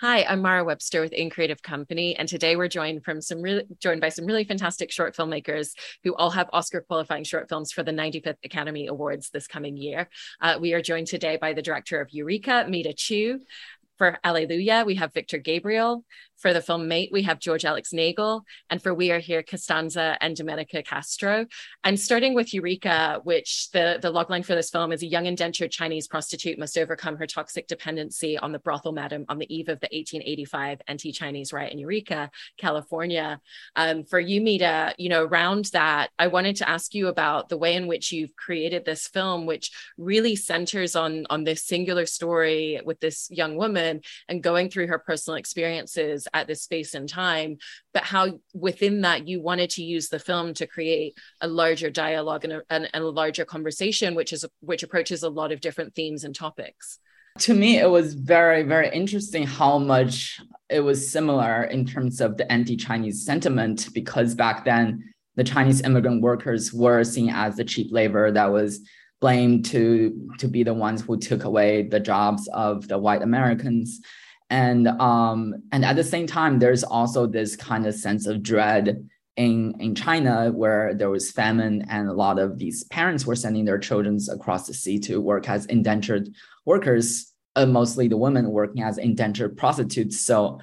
Hi, I'm Mara Webster with In Creative Company, and today we're joined from some really joined by some really fantastic short filmmakers who all have Oscar qualifying short films for the 95th Academy Awards this coming year. Uh, we are joined today by the director of Eureka, Miida Chu. For Hallelujah, we have Victor Gabriel. For the film Mate, we have George Alex Nagle. And for We Are Here, Constanza and Domenica Castro. And starting with Eureka, which the, the logline for this film is a young indentured Chinese prostitute must overcome her toxic dependency on the brothel madam on the eve of the 1885 anti-Chinese riot in Eureka, California. Um, for you, Miida, you know, around that, I wanted to ask you about the way in which you've created this film, which really centers on, on this singular story with this young woman and going through her personal experiences at this space and time, but how within that you wanted to use the film to create a larger dialogue and a, and, and a larger conversation, which is which approaches a lot of different themes and topics. To me it was very very interesting how much it was similar in terms of the anti-chinese sentiment because back then the chinese immigrant workers were seen as the cheap labor that was blamed to to be the ones who took away the jobs of the white americans and um, and at the same time there's also this kind of sense of dread in in China where there was famine and a lot of these parents were sending their children across the sea to work as indentured workers uh, mostly the women working as indentured prostitutes. So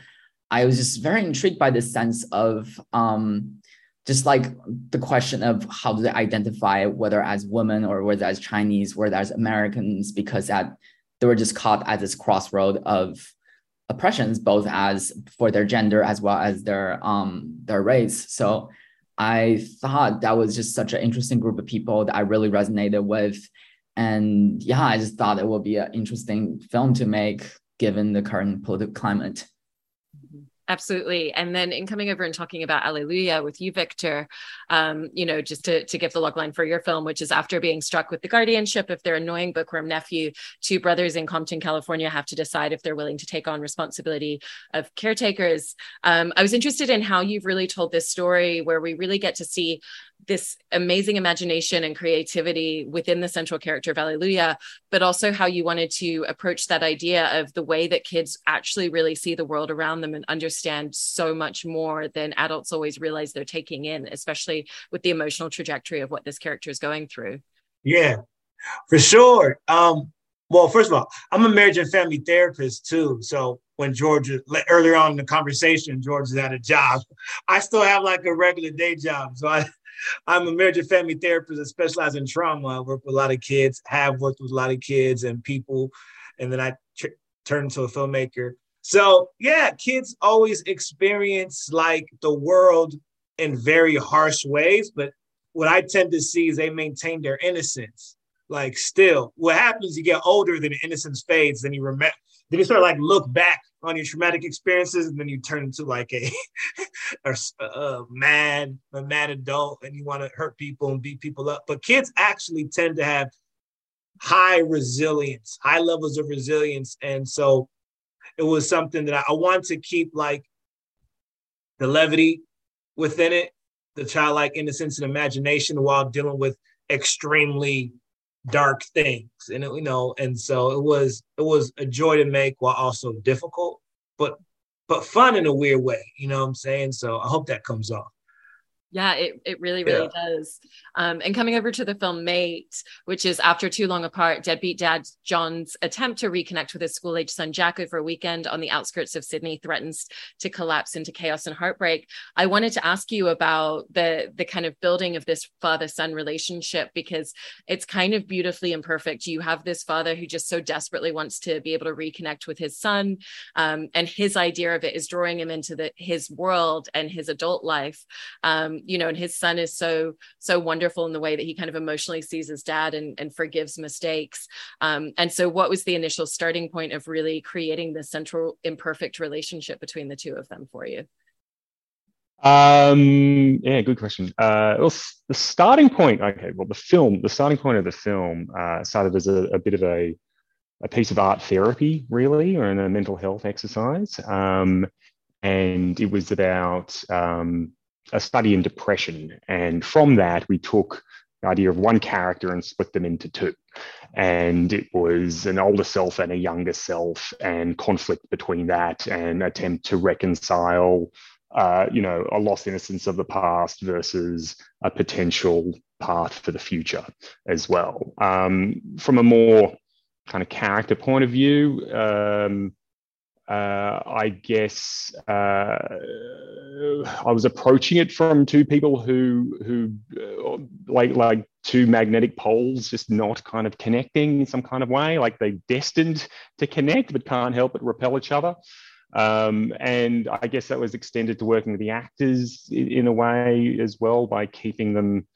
I was just very intrigued by this sense of um, just like the question of how do they identify whether as women or whether as Chinese, whether as Americans, because that they were just caught at this crossroad of oppressions both as for their gender as well as their um their race. So i thought that was just such an interesting group of people that i really resonated with. And yeah i just thought it would be an interesting film to make given the current political climate Absolutely. And then in coming over and talking about Hallelujah with you, Victor, um, you know, just to, to give the logline for your film, which is after being struck with the guardianship of their annoying bookworm nephew, two brothers in Compton, California have to decide if they're willing to take on responsibility of caretakers. Um, I was interested in how you've really told this story where we really get to see this amazing imagination and creativity within the central character of Hallelujah, but also how you wanted to approach that idea of the way that kids actually really see the world around them and understand so much more than adults always realize they're taking in, especially with the emotional trajectory of what this character is going through. Yeah, for sure. Um, well, first of all, I'm a marriage and family therapist too. So when George earlier on in the conversation, George is at a job. I still have like a regular day job. So I I'm a marriage and family therapist that specializes in trauma. I work with a lot of kids, have worked with a lot of kids and people, and then I tr- turned into a filmmaker. So yeah, kids always experience like the world in very harsh ways, but what I tend to see is they maintain their innocence. Like still, what happens? You get older, then innocence fades, then you remember, then you sort of like look back on your traumatic experiences, and then you turn into like a, a, a mad, a mad adult, and you want to hurt people and beat people up. But kids actually tend to have high resilience, high levels of resilience, and so it was something that I, I wanted to keep like the levity within it, the childlike innocence and imagination, while dealing with extremely dark things. And it, you know and so it was it was a joy to make while also difficult but but fun in a weird way you know what i'm saying? So i hope that comes off yeah, it, it really, really yeah. does. Um, and coming over to the film Mate, which is after too long apart, deadbeat dad John's attempt to reconnect with his school age son Jack over a weekend on the outskirts of Sydney threatens to collapse into chaos and heartbreak. I wanted to ask you about the the kind of building of this father son relationship because it's kind of beautifully imperfect. You have this father who just so desperately wants to be able to reconnect with his son, um, and his idea of it is drawing him into the his world and his adult life. Um, you know and his son is so so wonderful in the way that he kind of emotionally sees his dad and, and forgives mistakes um, and so what was the initial starting point of really creating this central imperfect relationship between the two of them for you um, yeah, good question. Uh, well, the starting point, okay, well, the film, the starting point of the film uh, started as a, a bit of a, a piece of art therapy, really, or in a mental health exercise. Um, and it was about um, a study in depression. And from that, we took the idea of one character and split them into two. And it was an older self and a younger self, and conflict between that, and attempt to reconcile, uh, you know, a lost innocence of the past versus a potential path for the future as well. Um, from a more kind of character point of view, um, uh, I guess uh, I was approaching it from two people who who uh, like like two magnetic poles just not kind of connecting in some kind of way, like they're destined to connect but can't help but repel each other. Um, and I guess that was extended to working with the actors in, in, a way as well by keeping them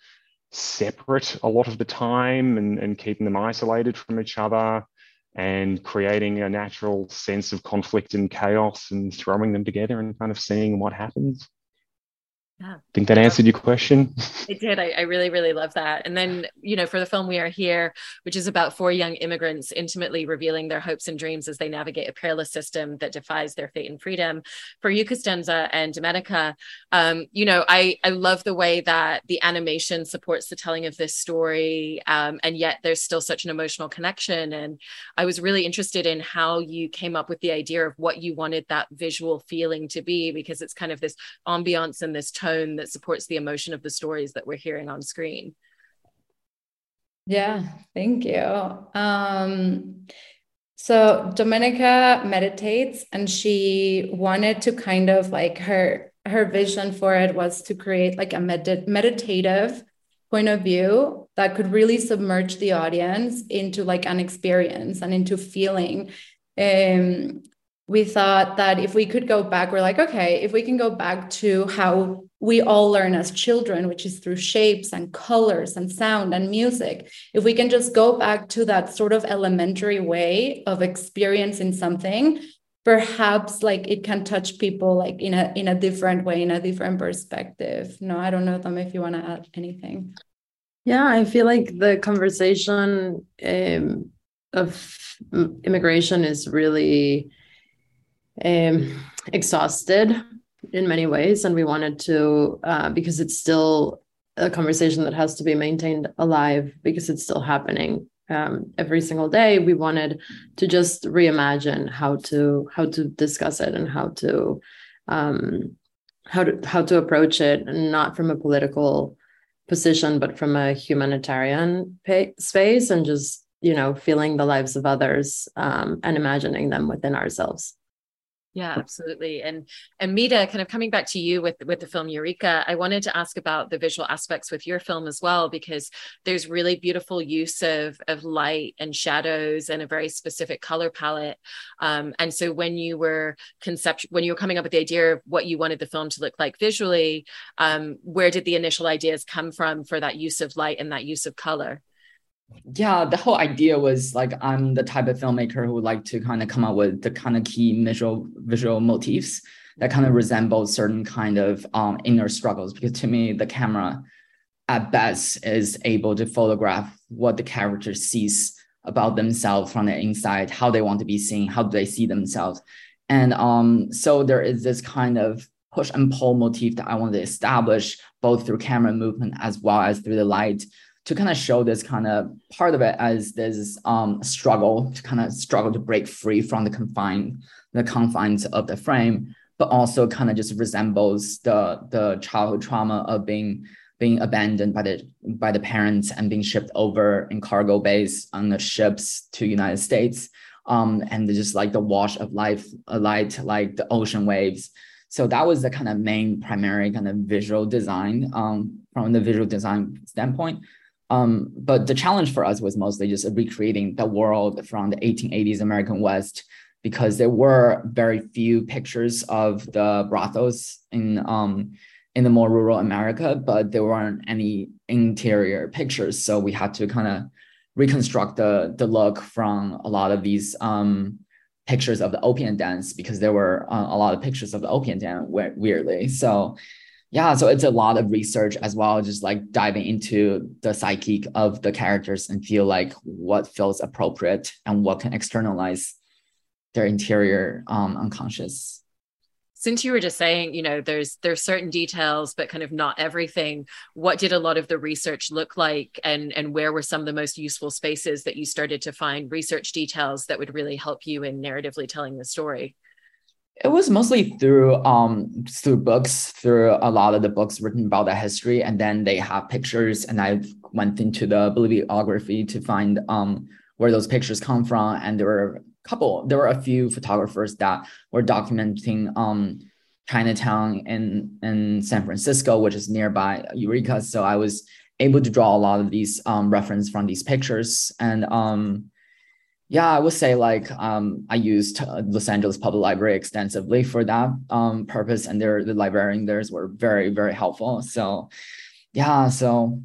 separate a lot of the time and, and keeping them isolated from each other and creating a natural sense of conflict and chaos and throwing them together and kind of seeing what happens. Yeah. Think that answered your question? It did. I, I, really, really love that. And then, you know, for the film We Are Here, which is about four young immigrants intimately revealing their hopes and dreams as they navigate a peerless system that defies their fate and freedom. For you, Constanza and Domenica, um, you know, I, I love the way that the animation supports the telling of this story. Um, and yet there's still such an emotional connection. And I was really interested in how you came up with the idea of what you wanted that visual feeling to be, because it's kind of this ambiance and this tone tone that supports the emotion of the stories that we're hearing on screen. Yeah, thank you. Um, so Domenica meditates and she wanted to kind of like her her vision for it was to create like a med- meditative point of view that could really submerge the audience into like an experience and into feeling um, we thought that if we could go back, we're like, okay, if we can go back to how we all learn as children, which is through shapes and colors and sound and music, if we can just go back to that sort of elementary way of experiencing something, perhaps like it can touch people like in a in a different way, in a different perspective. No, I don't know, Dom, if you want to add anything. Yeah, I feel like the conversation um, of immigration is really um, exhausted in many ways, and we wanted to uh, because it's still a conversation that has to be maintained alive because it's still happening um, every single day. We wanted to just reimagine how to how to discuss it and how to um, how to how to approach it, not from a political position, but from a humanitarian pay, space, and just you know feeling the lives of others um, and imagining them within ourselves. Yeah, absolutely. And and Miida, kind of coming back to you with with the film Eureka, I wanted to ask about the visual aspects with your film as well, because there's really beautiful use of of light and shadows and a very specific color palette. Um, and so when you were concept when you were coming up with the idea of what you wanted the film to look like visually, um, where did the initial ideas come from for that use of light and that use of color? Yeah the whole idea was like i'm the type of filmmaker who would like to kind of come up with the kind of key visual visual motifs that kind of resemble certain kind of um, inner struggles. Because to me the camera at best is able to photograph what the character sees about themselves from the inside how they want to be seen how do they see themselves. And um, so there is this kind of push and pull motif that i want to establish both through camera movement as well as through the light to kind of show this kind of part of it as this um, struggle to kind of struggle to break free from the confine the confines of the frame, but also kind of just resembles the the childhood trauma of being being abandoned by the by the parents and being shipped over in cargo bays on the ships to United States. Um, and just like the wash of life, light, like the ocean waves. So that was the kind of main primary kind of visual design um, from the visual design standpoint. Um, but the challenge for us was mostly just recreating the world from the 1880s American West because there were very few pictures of the brothels in um, in the more rural America, but there weren't any interior pictures. So we had to kind of reconstruct the the look from a lot of these um, pictures of the opium dens because there were uh, a lot of pictures of the opium den weirdly. So yeah so it's a lot of research as well just like diving into the psyche of the characters and feel like what feels appropriate and what can externalize their interior um, unconscious. Since you were just saying you know there's there's certain details but kind of not everything what did a lot of the research look like? And and where were some of the most useful spaces that you started to find research details that would really help you in narratively telling the story it was mostly through um through books through a lot of the books written about the history and then they have pictures and i went into the bibliography to find um where those pictures come from and there were a couple, there were a few photographers that were documenting um, Chinatown in, in San Francisco, which is nearby Eureka. So I was able to draw a lot of these um, reference from these pictures. And um, yeah, I would say like um, I used uh, Los Angeles Public Library extensively for that um, purpose. And there, the librarian there were very, very helpful. So yeah, so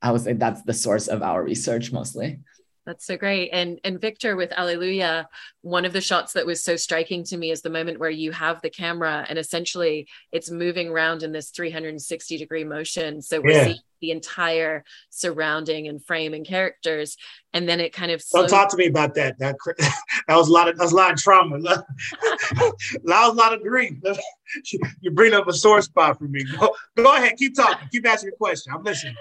I would say that's the source of our research mostly. That's so great. And and Victor with Hallelujah, one of the shots that was so striking to me is the moment where you have the camera and essentially it's moving around in this 360 degree motion. So we're yeah. seeing the entire surrounding and frame and characters and then it kind of don't talk to me about that. That that was a lot of that was a lot of trauma. That was a lot of grief. You bring up a sore spot for me. Go, go ahead. Keep talking. Keep asking your question. I'm listening.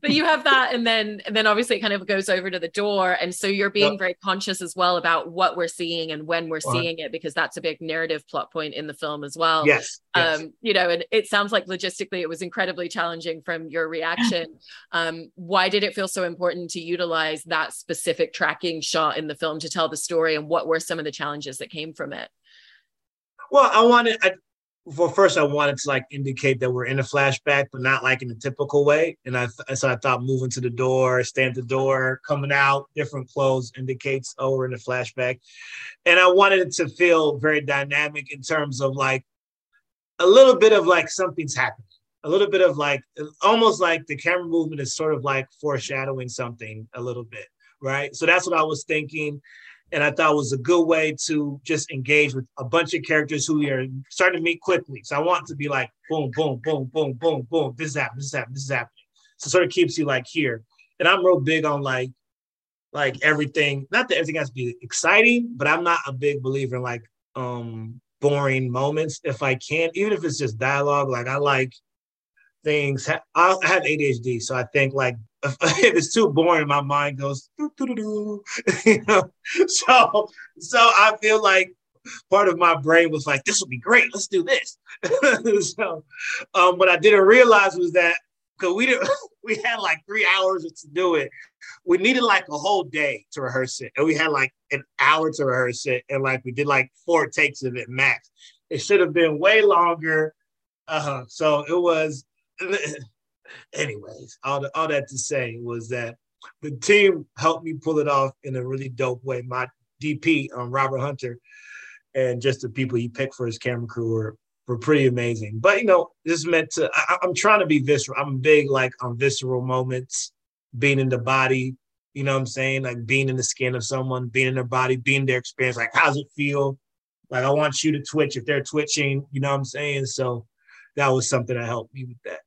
But you have that and then and then obviously it kind of goes over to the door and so you're being yep. very conscious as well about what we're seeing and when we're uh-huh. seeing it because that's a big narrative plot point in the film as well. Yes, yes. um you know and it sounds like logistically it was incredibly challenging from your reaction. Um why did it feel so important to utilize that specific tracking shot in the film to tell the story and what were some of the challenges that came from it? Well i wanted I, well first i wanted to like indicate that we're in a flashback but not like in a typical way. And i so i thought moving to the door stand the door coming out different clothes indicates oh we're in a flashback. And i wanted it to feel very dynamic in terms of like a little bit of like something's happening. A little bit of like almost like the camera movement is sort of like foreshadowing something a little bit right? So that's what i was thinking. And i thought it was a good way to just engage with a bunch of characters who are starting to meet quickly. So i want to be like boom boom boom boom boom boom this is happening this is happening this is happening. So sort of keeps you like here. And i'm real big on like like everything. Not that everything has to be exciting but i'm not a big believer in like um boring moments if i can even if it's just dialogue. Like i like things. I have ADHD, so I think like if, it's too boring, my mind goes, doo, doo, doo, you know. So, so I feel like part of my brain was like, "This will be great. Let's do this." so, um, what I didn't realize was that because we didn't, we had like three hours to do it. We needed like a whole day to rehearse it, and we had like an hour to rehearse it, and like we did like four takes of it max. It should have been way longer. Uh, so it was anyways, all, the, all that to say was that the team helped me pull it off in a really dope way. My DP, um, Robert Hunter, and just the people he picked for his camera crew were were pretty amazing. But you know, this meant to. I, am trying to be visceral. I'm big like on visceral moments, being in the body. You know what I'm saying? Like being in the skin of someone, being in their body, being their experience. Like, how's it feel? Like, I want you to twitch if they're twitching. You know what I'm saying? So that was something that helped me with that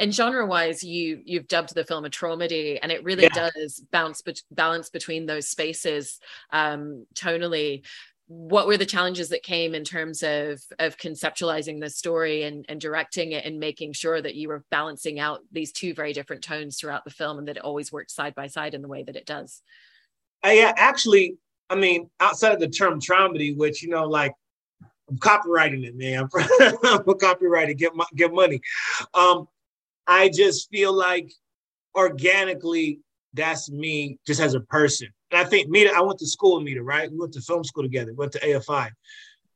and genre wise you you've dubbed the film a traumedy and it really yeah. does bounce but balance between those spaces um tonally what were the challenges that came in terms of of conceptualizing the story and, and directing it and making sure that you were balancing out these two very different tones throughout the film and that it always works side by side in the way that it does uh, yeah actually i mean outside of the term traumedy which you know like I'm copyrighting it, man. I'm copyrighting, get my, get money. Um, I just feel like organically that's me just as a person. And I think Miida, I went to school with Miida, right? We went to film school together, went to AFI.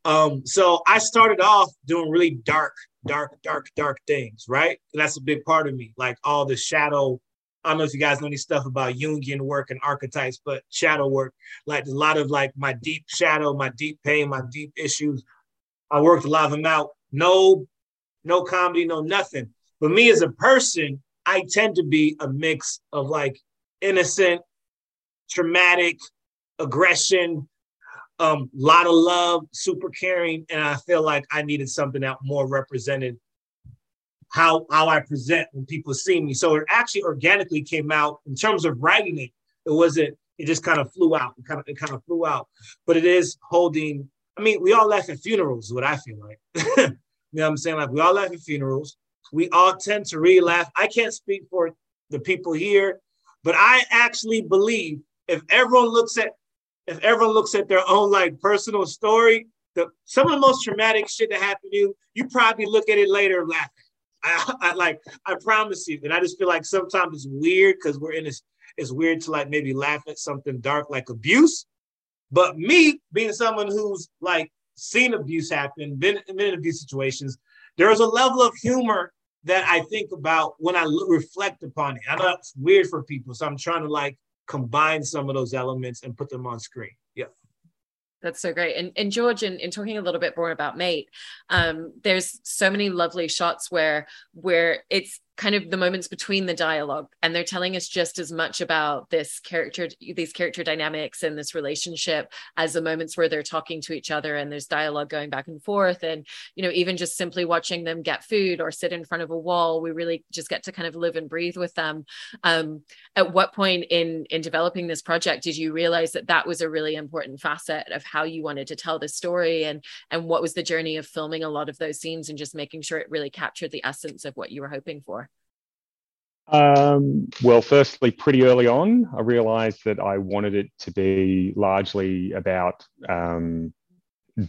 Um, so I started off doing really dark, dark, dark, dark things, right? And that's a big part of me, like all the shadow. I don't know if you guys know any stuff about Jungian work and archetypes, but shadow work, like a lot of like my deep shadow, my deep pain, my deep issues. I worked a lot of them out. No, no comedy, no nothing. But me as a person, I tend to be a mix of like innocent, traumatic, aggression, um, a lot of love, super caring, and I feel like I needed something that more represented how how I present when people see me. So it actually organically came out in terms of writing it. It wasn't. It just kind of flew out. It kind of it kind of flew out. But it is holding I mean, we all laugh at funerals, is what I feel like. you know what I'm saying? Like we all laugh at funerals. We all tend to really laugh. I can't speak for the people here, but I actually believe if everyone looks at if everyone looks at their own like personal story, the some of the most traumatic shit that happened to you, you probably look at it later laughing. I, I like I promise you. And I just feel like sometimes it's weird because we're in this, it's weird to like maybe laugh at something dark like abuse. But me being someone who's like seen abuse happen, been, been in abuse situations, there is a level of humor that I think about when I reflect upon it. I know it's weird for people, so I'm trying to like combine some of those elements and put them on screen. Yeah. That's so great. And, and George, in, in talking a little bit more about Mate, um, there's so many lovely shots where where it's kind of the moments between the dialogue and they're telling us just as much about this character these character dynamics and this relationship as the moments where they're talking to each other and there's dialogue going back and forth. And you know even just simply watching them get food or sit in front of a wall we really just get to kind of live and breathe with them. Um, at what point in in developing this project did you realize that that was a really important facet of how you wanted to tell the story? And and what was the journey of filming a lot of those scenes and just making sure it really captured the essence of what you were hoping for um, well, firstly, pretty early on, I realized that I wanted it to be largely about um,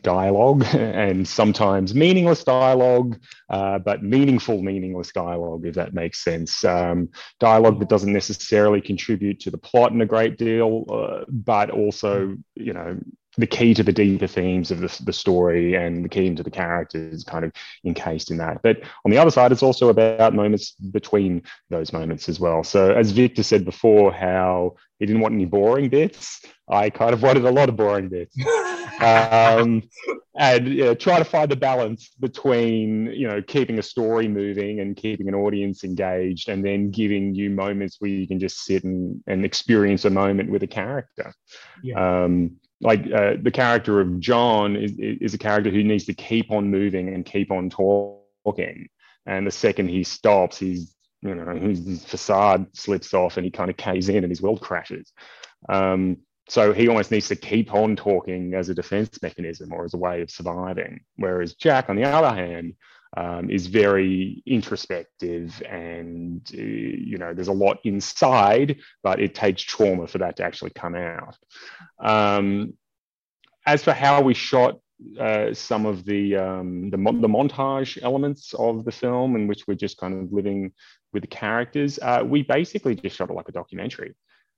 dialogue and sometimes meaningless dialogue, uh, but meaningful, meaningless dialogue, if that makes sense. Um, dialogue that doesn't necessarily contribute to the plot in a great deal, uh, but also, you know, the key to the deeper themes of the, the story and the key into the characters kind of encased in that. But on the other side, it's also about moments between those moments as well. So as Victor said before, how he didn't want any boring bits. I kind of wanted a lot of boring bits. um, and you know, try to find the balance between, you know, keeping a story moving and keeping an audience engaged and then giving you moments where you can just sit and, and experience a moment with a character. Yeah. Um, like uh, the character of John is, is a character who needs to keep on moving and keep on talking. And the second he stops, he's you know his facade slips off and he kind of caves in and his world crashes. Um, so he almost needs to keep on talking as a defense mechanism or as a way of surviving. Whereas Jack, on the other hand, um, is very introspective and uh, you know there's a lot inside but it takes trauma for that to actually come out. Um, as for how we shot uh, some of the, um, the, the montage elements of the film in which we're just kind of living with the characters uh, we basically just shot it like a documentary.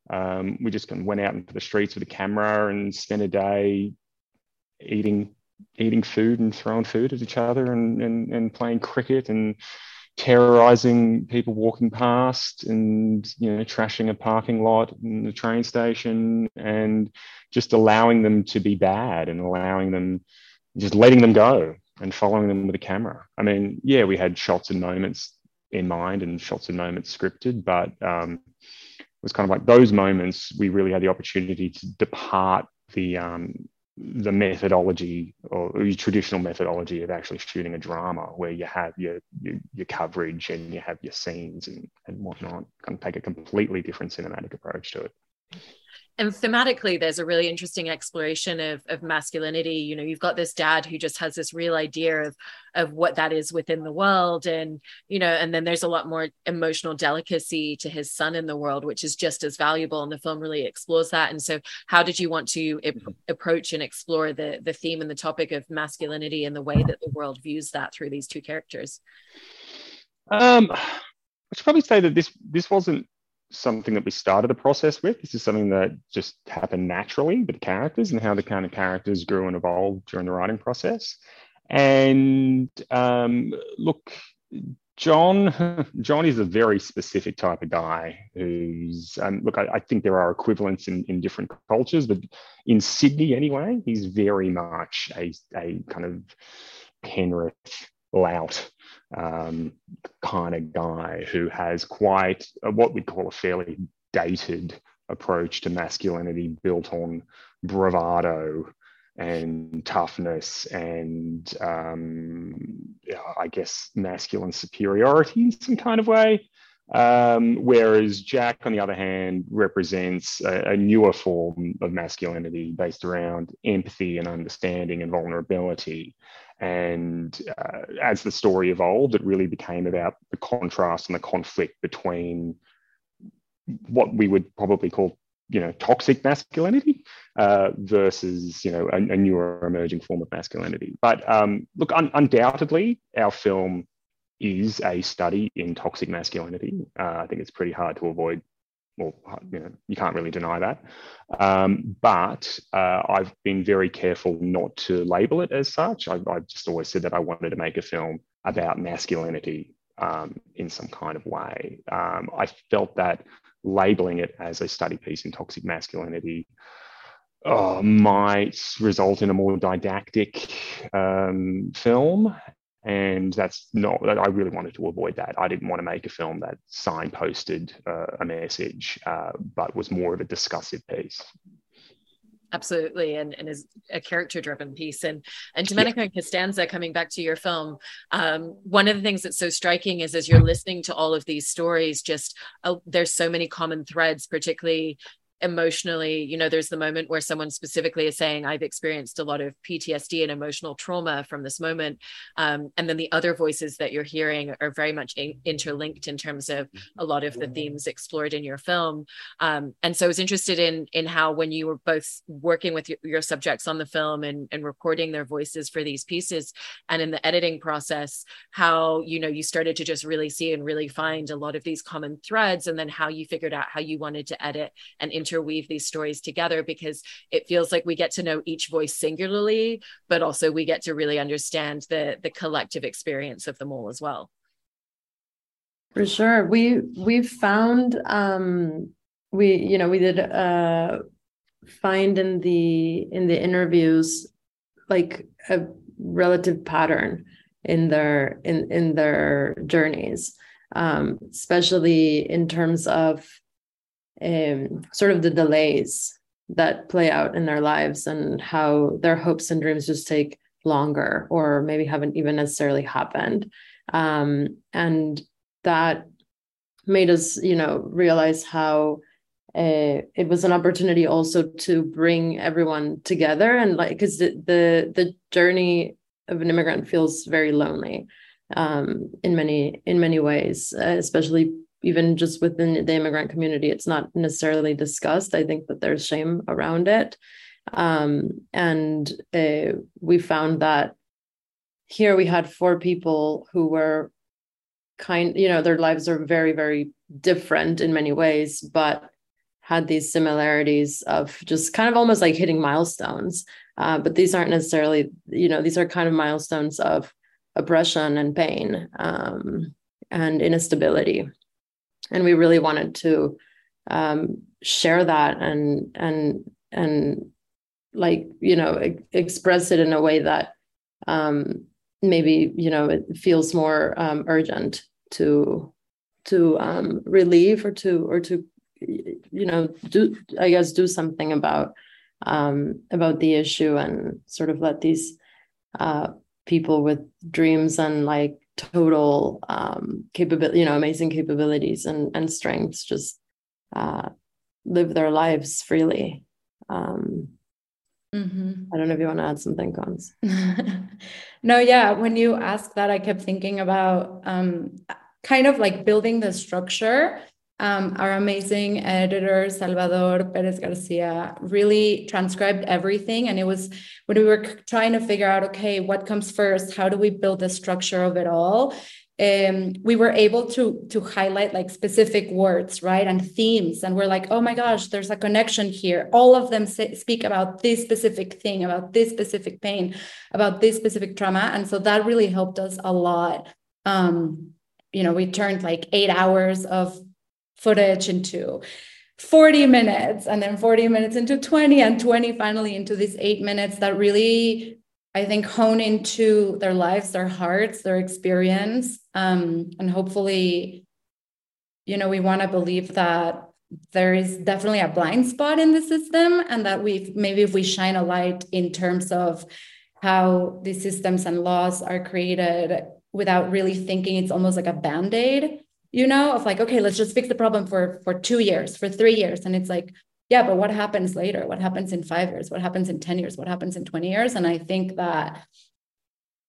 Um, we just kind of went out into the streets with a camera and spent a day eating eating food and throwing food at each other and, and, and playing cricket and terrorizing people walking past and you know trashing a parking lot in the train station and just allowing them to be bad and allowing them just letting them go and following them with a camera. I mean yeah we had shots and moments in mind and shots and moments scripted but um, it was kind of like those moments we really had the opportunity to depart the um, the methodology or your traditional methodology of actually shooting a drama where you have your, your, your coverage and you have your scenes and, and whatnot kind of take a completely different cinematic approach to it and thematically there's a really interesting exploration of, of masculinity. You know you've got this dad who just has this real idea of of what that is within the world. And you know and then there's a lot more emotional delicacy to his son in the world which is just as valuable. And the film really explores that. And so how did you want to mm-hmm. approach and explore the the theme and the topic of masculinity and the way that the world views that through these two characters? Um I should probably say that this this wasn't something that we started the process with. This is something that just happened naturally with the characters and how the kind of characters grew and evolved during the writing process. And um, look, John, John is a very specific type of guy who's, um, look, I, I, think there are equivalents in, in different cultures, but in Sydney anyway, he's very much a, a kind of Penrith lout um, kind of guy who has quite a, what we call a fairly dated approach to masculinity built on bravado and toughness and um, I guess masculine superiority in some kind of way. Um, whereas Jack, on the other hand, represents a, a, newer form of masculinity based around empathy and understanding and vulnerability. And uh, as the story evolved, it really became about the contrast and the conflict between what we would probably call you know toxic masculinity uh, versus you know a, a, newer emerging form of masculinity. But um, look un- undoubtedly our film is a study in toxic masculinity. Uh, i think it's pretty hard to avoid well you know you can't really deny that. Um, but uh, i've been very careful not to label it as such. I, have just always said that i wanted to make a film about masculinity um, in some kind of way. Um, i felt that labeling it as a study piece in toxic masculinity uh, might result in a more didactic um, film. And that's not, I really wanted to avoid that. I didn't want to make a film that signposted uh, a message, uh, but was more of a discussive piece absolutely and, and is a character driven piece and and domenica yeah. and constanza coming back to your film um, one of the things that's so striking is as you're listening to all of these stories just uh, there's so many common threads particularly emotionally you know there's the moment where someone specifically is saying i've experienced a lot of ptsd and emotional trauma from this moment um, and then the other voices that you're hearing are very much in- interlinked in terms of a lot of the themes explored in your film um, and so i was interested in in how when you were both working with your, your subjects on the film and, and recording their voices for these pieces and in the editing process how you know you started to just really see and really find a lot of these common threads and then how you figured out how you wanted to edit and interweave these stories together because it feels like we get to know each voice singularly, but also we get to really understand the the collective experience of them all as well. For sure. We we've found um we you know we did uh find in the in the interviews like a relative pattern in their in in their journeys um especially in terms of um, sort of the delays that play out in their lives and how their hopes and dreams just take longer or maybe haven't even necessarily happened. Um, and that made us you know realize how uh, it was an opportunity also to bring everyone together and like because the, the, the journey of an immigrant feels very lonely um, in many in many ways uh, especially even just within the immigrant community, it's not necessarily discussed. I think that there's shame around it. Um, and uh, we found that here we had four people who were kind, you know, their lives are very, very different in many ways, but had these similarities of just kind of almost like hitting milestones. Uh, but these aren't necessarily, you know, these are kind of milestones of oppression and pain um, and instability and we really wanted to um, share that and and and like you know e- express it in a way that um, maybe you know it feels more um, urgent to to um, relieve or to or to you know do I guess do something about um, about the issue and sort of let these uh, people with dreams and like total um, capability, you know, amazing capabilities and and strengths, just uh, live their lives freely. Um, mm-hmm. I don't know if you want to add something, Cons. no, yeah. When you ask that, I kept thinking about um, kind of like building the structure um, our amazing editor salvador perez garcia really transcribed everything and it was when we were trying to figure out okay what comes first? How do we build the structure of it all? Um, we were able to to highlight like specific words right and themes and we're like oh my gosh there's a connection here. All of them say, speak about this specific thing about this specific pain about this specific trauma and so that really helped us a lot. Um, you know we turned like eight hours of footage into 40 minutes and then 40 minutes into 20 and 20 finally into these eight minutes that really i think hone into their lives their hearts their experience. Um, and hopefully you know we want to believe that there is definitely a blind spot in the system and that we maybe if we shine a light in terms of how these systems and laws are created without really thinking it's almost like a band-aid you know, of like, okay, let's just fix the problem for for two years, for three years. And it's like, yeah, but what happens later? What happens in five years? What happens in 10 years? What happens in 20 years? And I think that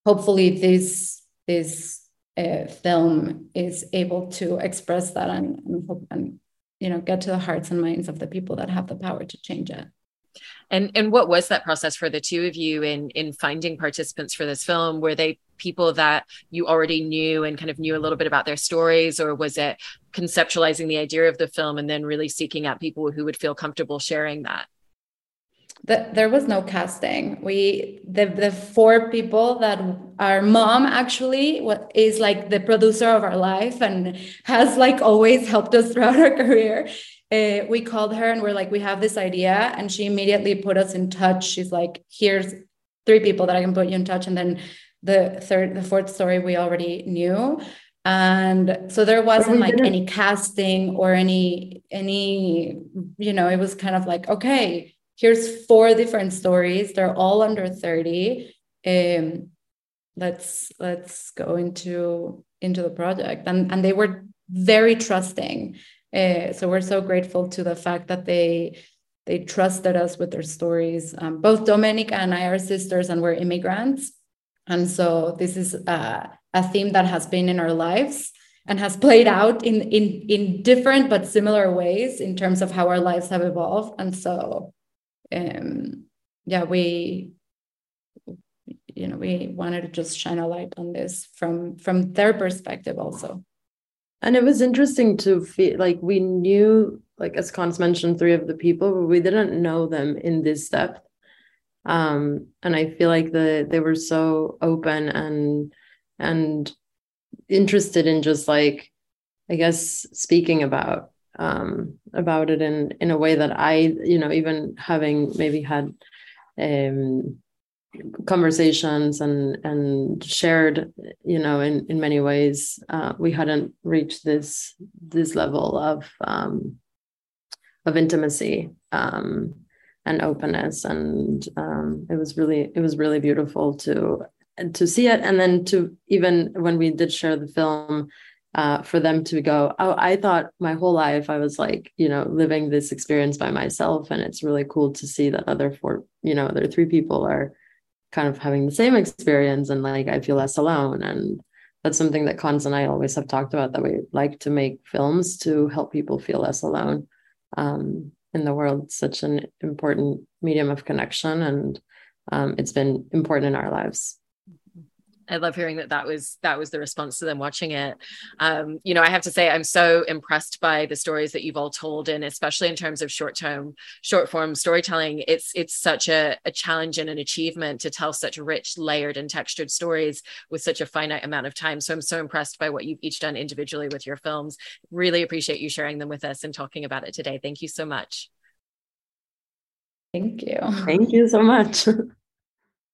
hopefully this this uh, film is able to express that and, and, and you know get to the hearts and minds of the people that have the power to change it and and what was that process for the two of you in in finding participants for this film? Were they people that you already knew and kind of knew a little bit about their stories, or was it conceptualizing the idea of the film and then really seeking out people who would feel comfortable sharing that? The, there was no casting. We the the four people that our mom actually is like the producer of our life and has like always helped us throughout our career uh, we called her and we're like, we have this idea. And she immediately put us in touch. She's like, here's three people that I can put you in touch. And then the third, the fourth story we already knew. And so there wasn't like any casting or any, any, you know, it was kind of like, okay, here's four different stories. They're all under 30. Um, let's let's go into into the project and and they were very trusting uh, so we're so grateful to the fact that they they trusted us with their stories. Um, both Domenica and I are sisters, and we're immigrants, and so this is a, a theme that has been in our lives and has played out in in in different but similar ways in terms of how our lives have evolved. And so, um, yeah, we you know we wanted to just shine a light on this from from their perspective also and it was interesting to feel like we knew, like as Cons mentioned, three of the people, but we didn't know them in this depth. Um, and I feel like the they were so open and and interested in just like, I guess, speaking about um about it in in a way that I, you know, even having maybe had um conversations and and shared you know in in many ways uh, we hadn't reached this this level of um, of intimacy. Um, and openness and um, it was really it was really beautiful to to see it. And then to even when we did share the film uh, for them to go oh i thought my whole life i was like you know living this experience by myself. And it's really cool to see that other four you know other three people are kind of having the same experience and like I feel less alone. And that's something that Cons and I always have talked about that we like to make films to help people feel less alone. Um, in the world. Such an important medium of connection and um, it's been important in our lives. I love hearing that that was that was the response to them watching it. Um, you know, I have to say I'm so impressed by the stories that you've all told, and especially in terms of short term, short form storytelling. It's it's such a, a challenge and an achievement to tell such rich, layered, and textured stories with such a finite amount of time. So I'm so impressed by what you've each done individually with your films. Really appreciate you sharing them with us and talking about it today. Thank you so much. Thank you. Thank you so much.